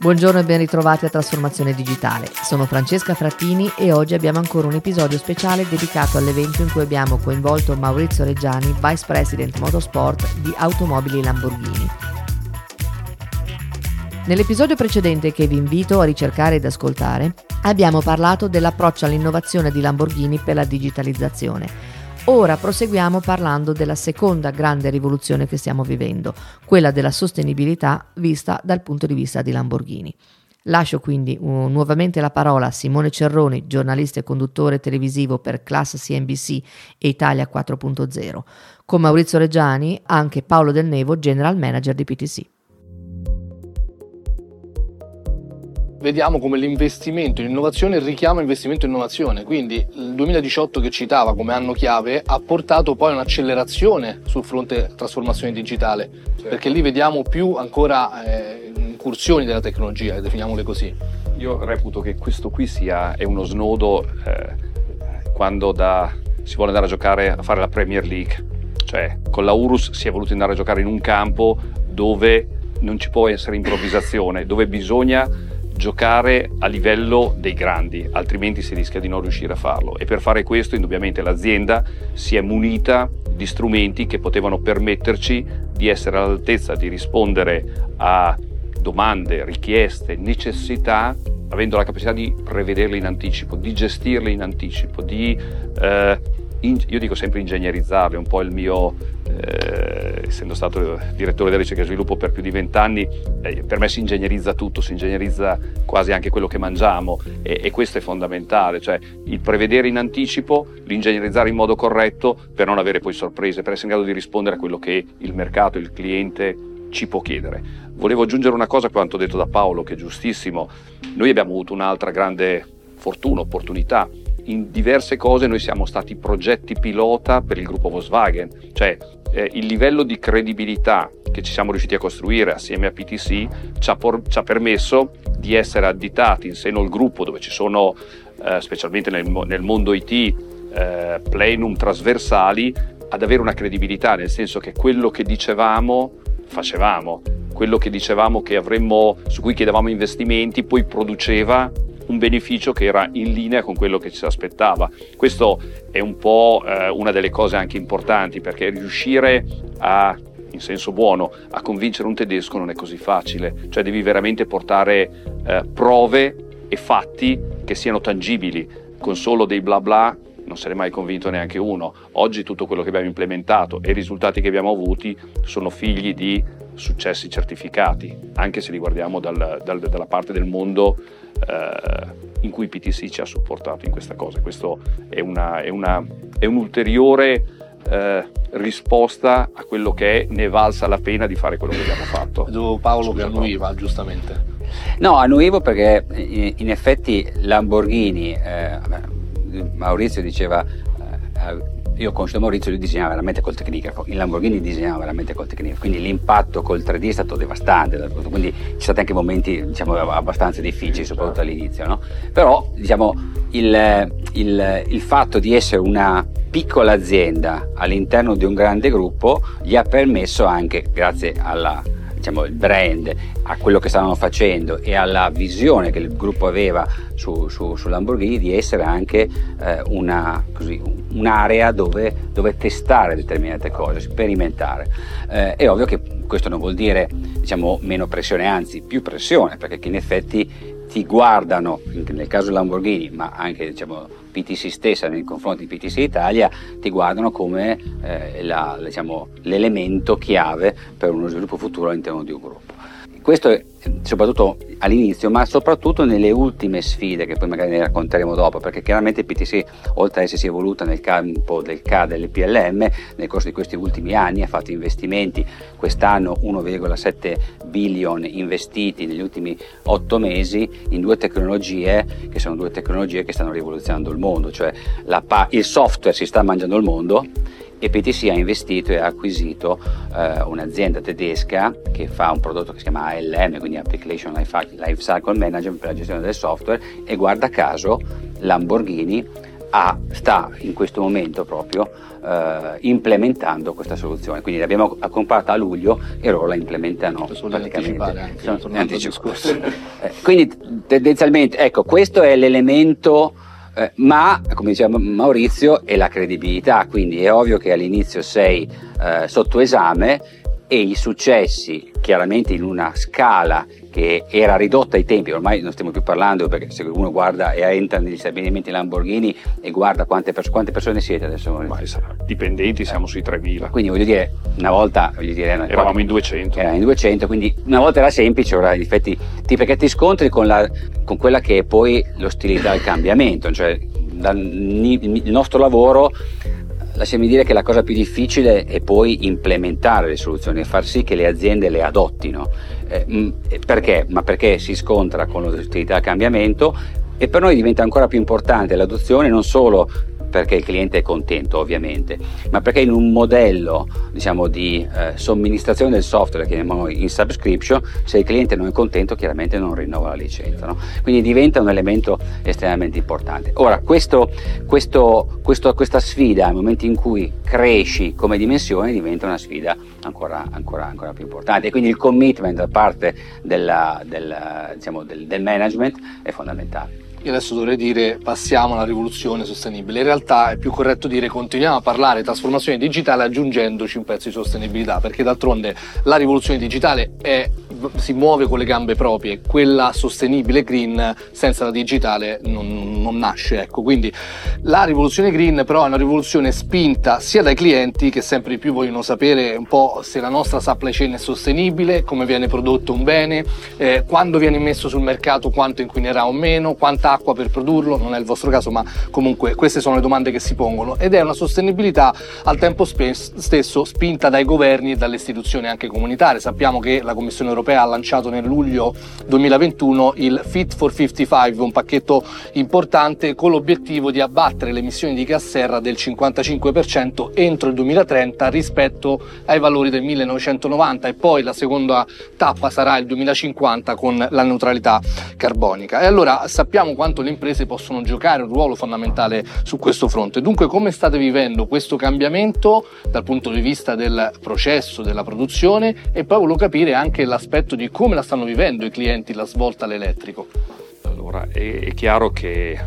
Buongiorno e ben ritrovati a Trasformazione Digitale. Sono Francesca Frattini e oggi abbiamo ancora un episodio speciale dedicato all'evento in cui abbiamo coinvolto Maurizio Reggiani, Vice President Motorsport di Automobili Lamborghini. Nell'episodio precedente che vi invito a ricercare ed ascoltare, abbiamo parlato dell'approccio all'innovazione di Lamborghini per la digitalizzazione Ora proseguiamo parlando della seconda grande rivoluzione che stiamo vivendo, quella della sostenibilità vista dal punto di vista di Lamborghini. Lascio quindi uh, nuovamente la parola a Simone Cerroni, giornalista e conduttore televisivo per Class CNBC e Italia 4.0, con Maurizio Reggiani, anche Paolo Del Nevo, general manager di PTC. Vediamo come l'investimento in innovazione richiama investimento in innovazione, quindi il 2018 che citava come anno chiave ha portato poi un'accelerazione sul fronte trasformazione digitale, certo. perché lì vediamo più ancora eh, incursioni della tecnologia, definiamole così. Io reputo che questo qui sia è uno snodo eh, quando da, si vuole andare a giocare a fare la Premier League, cioè con la Urus si è voluto andare a giocare in un campo dove non ci può essere improvvisazione, dove bisogna giocare a livello dei grandi, altrimenti si rischia di non riuscire a farlo. E per fare questo, indubbiamente, l'azienda si è munita di strumenti che potevano permetterci di essere all'altezza di rispondere a domande, richieste, necessità, avendo la capacità di prevederle in anticipo, di gestirle in anticipo, di eh, in, io dico sempre ingegnerizzarle, un po' il mio, eh, essendo stato direttore della ricerca e sviluppo per più di vent'anni, eh, per me si ingegnerizza tutto, si ingegnerizza quasi anche quello che mangiamo e, e, questo è fondamentale, cioè il prevedere in anticipo, l'ingegnerizzare in modo corretto per non avere poi sorprese, per essere in grado di rispondere a quello che il mercato, il cliente ci può chiedere. Volevo aggiungere una cosa a quanto detto da Paolo, che è giustissimo. Noi abbiamo avuto un'altra grande fortuna, opportunità, in diverse cose noi siamo stati progetti pilota per il gruppo Volkswagen, cioè eh, il livello di credibilità che ci siamo riusciti a costruire assieme a PTC ci ha, por- ci ha permesso di essere additati in seno al gruppo dove ci sono, eh, specialmente nel, nel, mondo IT, eh, plenum trasversali, ad avere una credibilità, nel senso che quello che dicevamo facevamo, quello che dicevamo che avremmo, su cui chiedevamo investimenti, poi produceva un beneficio che era in linea con quello che ci si aspettava. Questo è un po' eh, una delle cose anche importanti perché riuscire a in senso buono, a convincere un tedesco non è così facile, cioè devi veramente portare eh, prove e fatti che siano tangibili, con solo dei bla bla non è mai convinto neanche uno. Oggi tutto quello che abbiamo implementato e i risultati che abbiamo avuti sono figli di successi certificati, anche se li guardiamo dal, dal, dalla parte del mondo eh, in cui PTC ci ha supportato in questa cosa. Questo è, una, è, una, è un'ulteriore eh, risposta a quello che è ne valsa la pena di fare quello che abbiamo fatto. Vedo Paolo Scusa, che annuiva, giustamente. No, annuivo perché in effetti Lamborghini, eh, Maurizio diceva eh, io ho conosciuto Maurizio, lui disegnava veramente col tecnigrafo, il Lamborghini disegnava veramente col tecnigrafo, quindi l'impatto col 3D è stato devastante, quindi ci sono stati anche momenti diciamo, abbastanza difficili, soprattutto all'inizio, no? però diciamo, il, il, il fatto di essere una piccola azienda all'interno di un grande gruppo gli ha permesso anche, grazie alla diciamo, il brand, a quello che stavano facendo e alla visione che il gruppo aveva su, su, su Lamborghini di essere anche eh, una, così, un'area dove, dove, testare determinate cose, sperimentare. Eh, è ovvio che questo non vuol dire diciamo, meno pressione, anzi più pressione, perché in effetti ti guardano, nel caso Lamborghini, ma anche diciamo, PTC stessa nei confronti di PTC Italia, ti guardano come eh, la, diciamo, l'elemento chiave per uno sviluppo futuro all'interno di un gruppo. Questo soprattutto all'inizio, ma soprattutto nelle ultime sfide che poi magari ne racconteremo dopo, perché chiaramente PTC, oltre ad essersi evoluta nel campo del CAD e del PLM, nel corso di questi ultimi anni ha fatto investimenti, quest'anno 1,7 billion investiti negli ultimi 8 mesi in due tecnologie che sono due tecnologie che stanno rivoluzionando il mondo, cioè pa- il software si sta mangiando il mondo e PTC ha investito e ha acquisito eh, un'azienda tedesca che fa un prodotto che si chiama ALM, quindi Application Lifecycle Management per la gestione del software e guarda caso Lamborghini ha, sta in questo momento proprio eh, implementando questa soluzione. Quindi l'abbiamo comprata a luglio e loro la implementano praticamente. Anche, sono, eh, quindi tendenzialmente, ecco, questo è l'elemento eh, ma come diceva Maurizio è la credibilità, quindi è ovvio che all'inizio sei eh, sotto esame e i successi chiaramente in una scala che era ridotta ai tempi, ormai non stiamo più parlando perché se uno guarda e entra negli stabilimenti Lamborghini e guarda quante, pers- quante persone siete adesso. Ma dipendenti siamo sui 3.000. Quindi voglio dire, una volta voglio dire, eravamo in 200. Era in 200, quindi una volta era semplice, ora in effetti ti, perché ti scontri con, la, con quella che è poi l'ostilità al cambiamento, cioè dal, il nostro lavoro lasciami dire che la cosa più difficile è poi implementare le soluzioni e far sì che le aziende le adottino. Eh, perché? Ma perché si scontra con l'ostilità al cambiamento e per noi diventa ancora più importante l'adozione non solo perché il cliente è contento ovviamente, ma perché in un modello diciamo, di eh, somministrazione del software che chiamiamo in subscription, se il cliente non è contento chiaramente non rinnova la licenza. No? Quindi diventa un elemento estremamente importante. Ora, questo, questo, questo, questa sfida nel momento in cui cresci come dimensione diventa una sfida ancora, ancora, ancora più importante e quindi il commitment da parte della, della, diciamo, del, del management è fondamentale. Io adesso dovrei dire passiamo alla rivoluzione sostenibile. In realtà è più corretto dire continuiamo a parlare trasformazione digitale aggiungendoci un pezzo di sostenibilità, perché d'altronde la rivoluzione digitale è, si muove con le gambe proprie, quella sostenibile green senza la digitale non, non nasce. Ecco. Quindi la rivoluzione green però è una rivoluzione spinta sia dai clienti che sempre di più vogliono sapere un po' se la nostra supply chain è sostenibile, come viene prodotto un bene, eh, quando viene messo sul mercato quanto inquinerà o meno, quanta acqua per produrlo, non è il vostro caso, ma comunque queste sono le domande che si pongono ed è una sostenibilità al tempo stesso spinta dai governi e dalle istituzioni anche comunitarie. Sappiamo che la Commissione europea ha lanciato nel luglio 2021 il Fit for 55, un pacchetto importante con l'obiettivo di abbattere le emissioni di gas serra del 55% entro il 2030 rispetto ai valori del 1990 e poi la seconda tappa sarà il 2050 con la neutralità carbonica. E allora sappiamo quanto le imprese possono giocare un ruolo fondamentale su questo fronte. Dunque come state vivendo questo cambiamento dal punto di vista del processo, della produzione e poi volevo capire anche l'aspetto di come la stanno vivendo i clienti la svolta all'elettrico. Allora, è, è chiaro che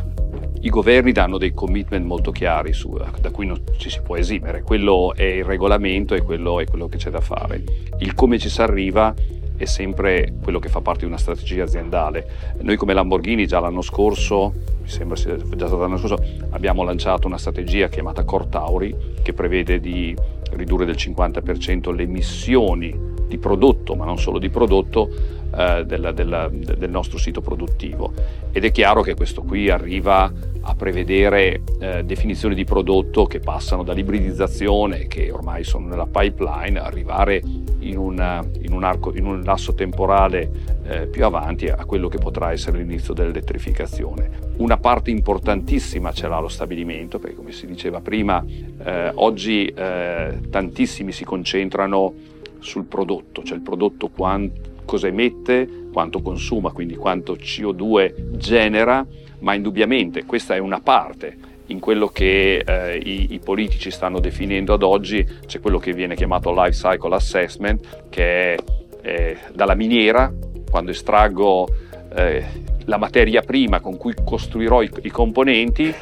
i governi danno dei commitment molto chiari su, da cui non ci si può esimere. Quello è il regolamento e quello è quello che c'è da fare. Il come ci si arriva è sempre quello che fa parte di una strategia aziendale. Noi come Lamborghini già l'anno scorso, mi sembra sia già stato l'anno scorso, abbiamo lanciato una strategia chiamata Core Tauri che prevede di ridurre del 50% le emissioni di prodotto, ma non solo di prodotto, eh, della, della, del nostro sito produttivo. Ed è chiaro che questo qui arriva a prevedere eh, definizioni di prodotto che passano dall'ibridizzazione, che ormai sono nella pipeline, arrivare in, una, in, un, arco, in un, lasso temporale eh, più avanti a quello che potrà essere l'inizio dell'elettrificazione. Una parte importantissima ce l'ha lo stabilimento, perché come si diceva prima, eh, oggi eh, tantissimi si concentrano sul prodotto, cioè il prodotto quanto, cosa emette, quanto consuma, quindi quanto CO2 genera, ma indubbiamente questa è una parte in quello che eh, i, i, politici stanno definendo ad oggi, c'è quello che viene chiamato life cycle assessment, che è eh, dalla miniera, quando estraggo eh, la materia prima con cui costruirò i, i componenti,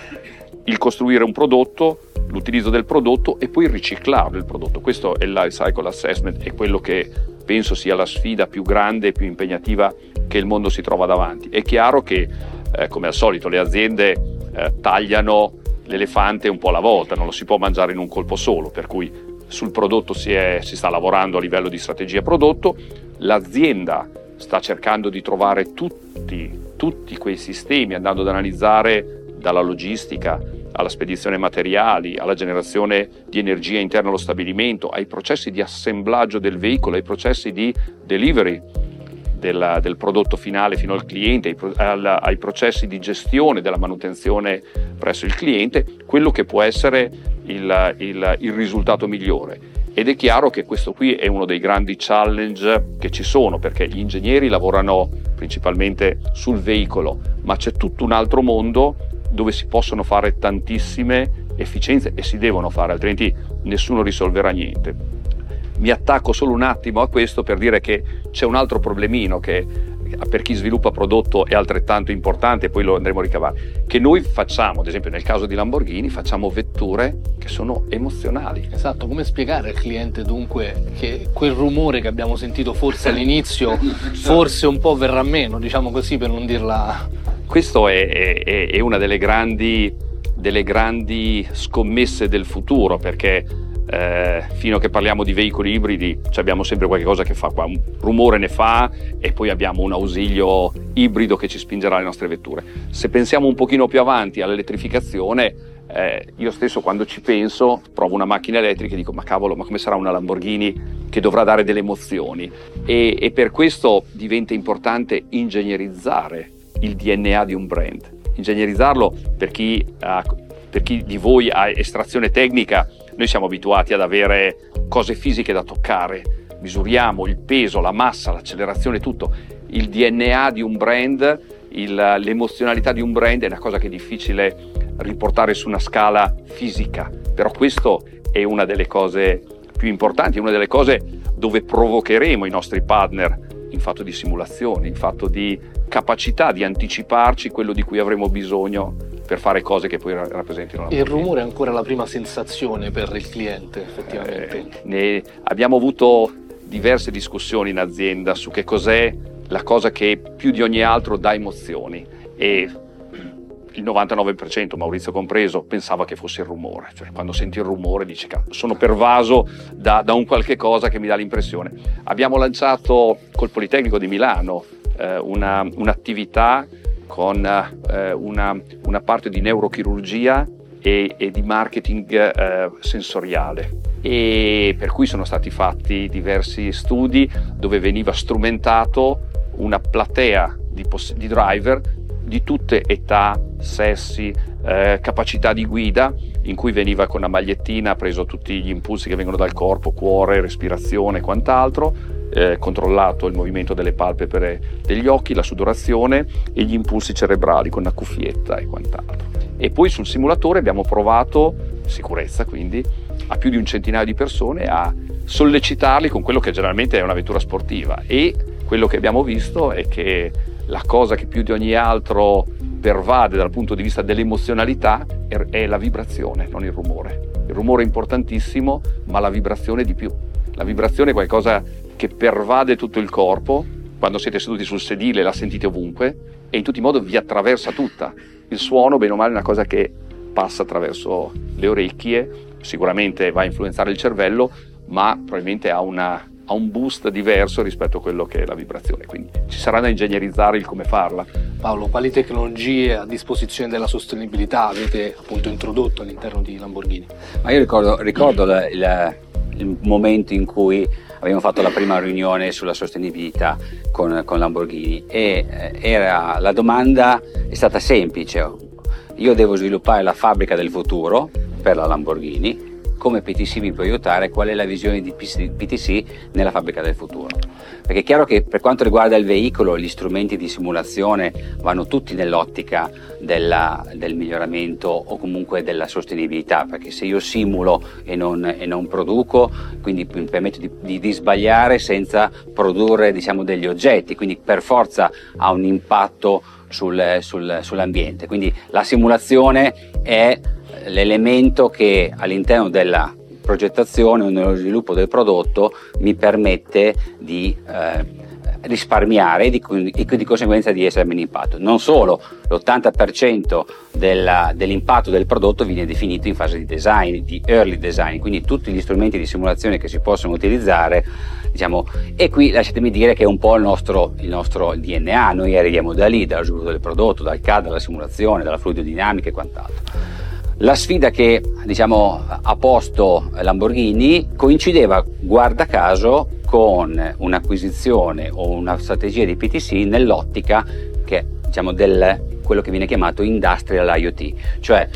il costruire un prodotto, l'utilizzo del prodotto e poi riciclare il prodotto. Questo è il life cycle assessment, è quello che penso sia la sfida più grande e più impegnativa che il mondo si trova davanti. È chiaro che, eh, come al solito, le aziende eh, tagliano l'elefante un po' alla volta, non lo si può mangiare in un colpo solo, per cui sul prodotto si, è, si sta lavorando a livello di strategia prodotto, l'azienda sta cercando di trovare tutti, tutti quei sistemi, andando ad analizzare dalla logistica alla spedizione materiali, alla generazione di energia interna allo stabilimento, ai processi di assemblaggio del veicolo, ai processi di delivery del, del prodotto finale fino al cliente, ai, alla, ai processi di gestione della manutenzione presso il cliente, quello che può essere il, il, il risultato migliore. Ed è chiaro che questo qui è uno dei grandi challenge che ci sono, perché gli ingegneri lavorano principalmente sul veicolo, ma c'è tutto un altro mondo dove si possono fare tantissime efficienze e si devono fare, altrimenti nessuno risolverà niente. Mi attacco solo un attimo a questo per dire che c'è un altro problemino che per chi sviluppa prodotto è altrettanto importante e poi lo andremo a ricavare, che noi facciamo, ad esempio nel caso di Lamborghini, facciamo vetture che sono emozionali. Esatto, come spiegare al cliente dunque che quel rumore che abbiamo sentito forse all'inizio, forse un po' verrà meno, diciamo così per non dirla... Questa è, è, è, una delle grandi, delle grandi scommesse del futuro perché eh, fino a che parliamo di veicoli ibridi abbiamo sempre qualcosa che fa qua, un rumore ne fa e poi abbiamo un ausilio ibrido che ci spingerà le nostre vetture. Se pensiamo un pochino più avanti all'elettrificazione, eh, io stesso quando ci penso provo una macchina elettrica e dico ma cavolo ma come sarà una Lamborghini che dovrà dare delle emozioni e, e per questo diventa importante ingegnerizzare il DNA di un brand. Ingegnerizzarlo per chi, ha, per chi di voi ha estrazione tecnica noi siamo abituati ad avere cose fisiche da toccare, misuriamo il peso, la massa, l'accelerazione, tutto. Il DNA di un brand, il, l'emozionalità di un brand è una cosa che è difficile riportare su una scala fisica, però questo è una delle cose più importanti, una delle cose dove provocheremo i nostri partner in fatto di simulazione, in fatto di capacità di anticiparci quello di cui avremo bisogno per fare cose che poi rappresentino la Il rumore è ancora la prima sensazione per il cliente, effettivamente. Eh, abbiamo avuto diverse discussioni in azienda su che cos'è la cosa che più di ogni altro dà emozioni e il 99%, Maurizio compreso, pensava che fosse il rumore, cioè quando senti il rumore dici sono pervaso da, da un qualche cosa che mi dà l'impressione. Abbiamo lanciato col Politecnico di Milano una, un'attività con eh, una, una, parte di neurochirurgia e, e di marketing eh, sensoriale. E per cui sono stati fatti diversi studi dove veniva strumentato una platea di, poss- di driver di tutte età, sessi, eh, capacità di guida, in cui veniva con una magliettina preso tutti gli impulsi che vengono dal corpo, cuore, respirazione e quant'altro, eh, controllato il movimento delle palpebre degli occhi, la sudorazione e gli impulsi cerebrali con una cuffietta e quant'altro. E poi sul simulatore abbiamo provato, sicurezza quindi, a più di un centinaio di persone a sollecitarli con quello che generalmente è una vettura sportiva e quello che abbiamo visto è che la cosa che più di ogni altro pervade dal punto di vista dell'emozionalità è la vibrazione, non il rumore. Il rumore è importantissimo, ma la vibrazione di più. La vibrazione è qualcosa che pervade tutto il corpo, quando siete seduti sul sedile la sentite ovunque e in tutti i modi vi attraversa tutta. Il suono, bene o male, è una cosa che passa attraverso le orecchie, sicuramente va a influenzare il cervello, ma probabilmente ha, una, ha un boost diverso rispetto a quello che è la vibrazione, quindi ci sarà da ingegnerizzare il come farla. Paolo, quali tecnologie a disposizione della sostenibilità avete appunto introdotto all'interno di Lamborghini? Ma io ricordo, ricordo la, la, il momento in cui abbiamo fatto la prima riunione sulla sostenibilità con, con Lamborghini e eh, era, la domanda è stata semplice. Io devo sviluppare la fabbrica del futuro per la Lamborghini, come PTC mi può aiutare, qual è la visione di PTC nella fabbrica del futuro. Perché è chiaro che per quanto riguarda il veicolo, gli strumenti di simulazione vanno tutti nell'ottica della, del miglioramento o comunque della sostenibilità, perché se io simulo e non, e non produco, quindi mi permetto di, di, di sbagliare senza produrre diciamo, degli oggetti, quindi per forza ha un impatto sul, sul, sull'ambiente. Quindi la simulazione è l'elemento che all'interno della progettazione o nello sviluppo del prodotto mi permette di eh, risparmiare e di, di, conseguenza di essere meno impatto. Non solo, l'80% della, dell'impatto del prodotto viene definito in fase di design, di early design, quindi tutti gli strumenti di simulazione che si possono utilizzare, diciamo, e qui lasciatemi dire che è un po' il nostro, il nostro DNA, noi arriviamo da lì, dallo sviluppo del prodotto, dal CAD, dalla simulazione, dalla fluidodinamica e quant'altro. La sfida che diciamo, ha posto Lamborghini coincideva, guarda caso, con un'acquisizione o una strategia di PTC nell'ottica che, diciamo, del quello che viene chiamato Industrial IoT, cioè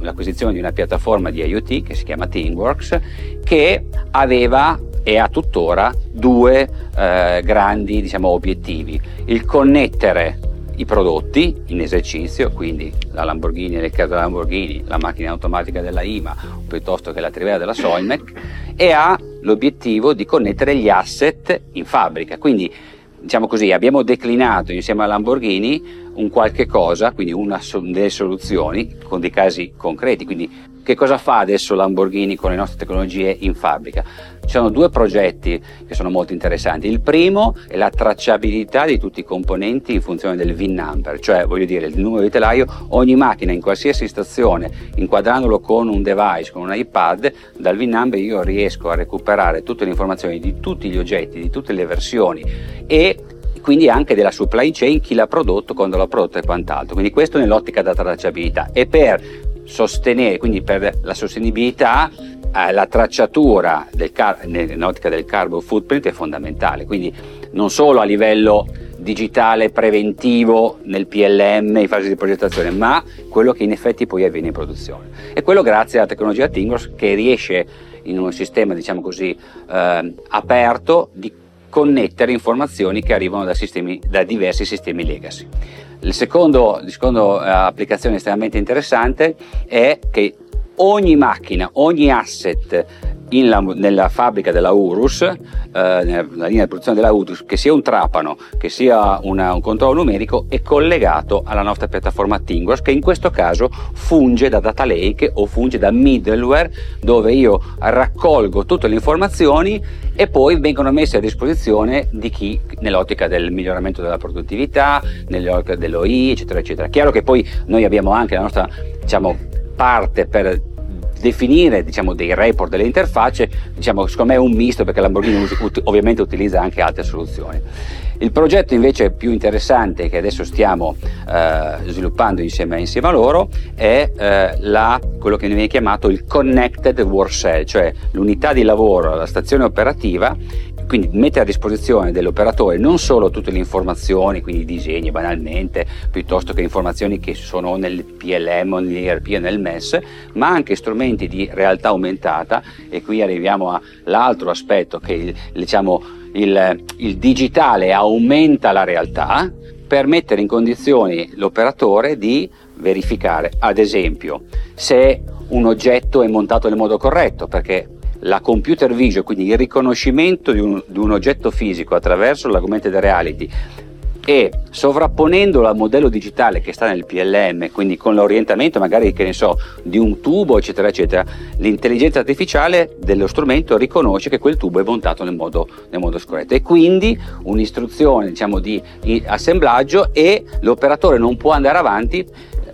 l'acquisizione di una piattaforma di IoT che si chiama Teamworks, che aveva e ha tuttora due eh, grandi diciamo, obiettivi. Il connettere i prodotti in esercizio, quindi la Lamborghini, nel caso della Lamborghini, la macchina automatica della IMA piuttosto che la trivela della Solmec e ha l'obiettivo di connettere gli asset in fabbrica. Quindi diciamo così, abbiamo declinato insieme a Lamborghini un qualche cosa, quindi una, delle soluzioni con dei casi concreti. Quindi che cosa fa adesso Lamborghini con le nostre tecnologie in fabbrica? Ci sono due progetti che sono molto interessanti. Il primo è la tracciabilità di tutti i componenti in funzione del VIN number, cioè voglio dire il numero di telaio, ogni macchina in qualsiasi stazione, inquadrandolo con un device, con un iPad, dal VIN number io riesco a recuperare tutte le informazioni di tutti gli oggetti, di tutte le versioni e quindi anche della supply chain, chi l'ha prodotto, quando l'ha prodotto e quant'altro. Quindi questo nell'ottica della tracciabilità. E per sostenere, quindi per la sostenibilità, eh, la tracciatura del car- nell'ottica del carbon footprint è fondamentale, quindi non solo a livello digitale preventivo nel PLM in fase di progettazione, ma quello che in effetti poi avviene in produzione. E quello grazie alla tecnologia Tingos che riesce in un sistema, diciamo così, eh, aperto di connettere informazioni che arrivano da, sistemi, da diversi sistemi legacy. La seconda uh, applicazione estremamente interessante è che ogni macchina, ogni asset la, nella fabbrica della Urus, eh, nella linea di produzione della Urus, che sia un trapano, che sia una, un controllo numerico, è collegato alla nostra piattaforma Tingos, che in questo caso funge da data lake o funge da middleware, dove io raccolgo tutte le informazioni e poi vengono messe a disposizione di chi nell'ottica del miglioramento della produttività, nell'ottica dell'OI, eccetera, eccetera. Chiaro che poi noi abbiamo anche la nostra diciamo, parte per definire diciamo, dei report, delle interfacce, diciamo, secondo me è un misto perché Lamborghini ut- ovviamente utilizza anche altre soluzioni. Il progetto invece più interessante che adesso stiamo eh, sviluppando insieme, insieme, a loro è eh, la, quello che viene chiamato il Connected War Cell, cioè l'unità di lavoro, la stazione operativa quindi mette a disposizione dell'operatore non solo tutte le informazioni, quindi disegni banalmente, piuttosto che informazioni che sono nel PLM o nell'ERP o nel MES, ma anche strumenti di realtà aumentata. E qui arriviamo all'altro aspetto che diciamo il, il digitale aumenta la realtà per mettere in condizioni l'operatore di verificare, ad esempio, se un oggetto è montato nel modo corretto, perché la computer vision, quindi il riconoscimento di un, di un oggetto fisico attraverso l'augmented reality e sovrapponendolo al modello digitale che sta nel PLM, quindi con l'orientamento magari che ne so, di un tubo, eccetera, eccetera, l'intelligenza artificiale dello strumento riconosce che quel tubo è montato nel modo, nel modo scorretto. E quindi un'istruzione diciamo, di assemblaggio e l'operatore non può andare avanti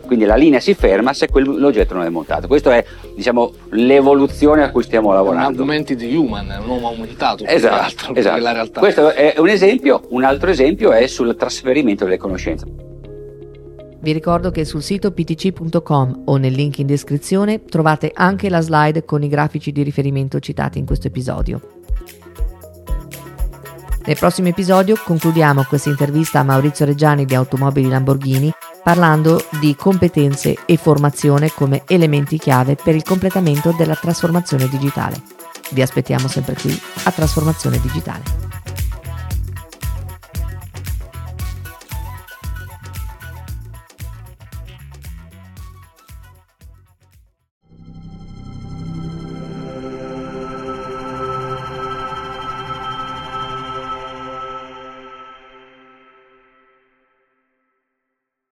quindi la linea si ferma se quell'oggetto non è montato. Questa è diciamo, l'evoluzione a cui stiamo lavorando. Un di human, un uomo aumentato. Esatto, esatto. Questo è un esempio, un altro esempio è sul trasferimento delle conoscenze. Vi ricordo che sul sito ptc.com o nel link in descrizione trovate anche la slide con i grafici di riferimento citati in questo episodio. Nel prossimo episodio concludiamo questa intervista a Maurizio Reggiani di Automobili Lamborghini parlando di competenze e formazione come elementi chiave per il completamento della trasformazione digitale. Vi aspettiamo sempre qui a Trasformazione Digitale.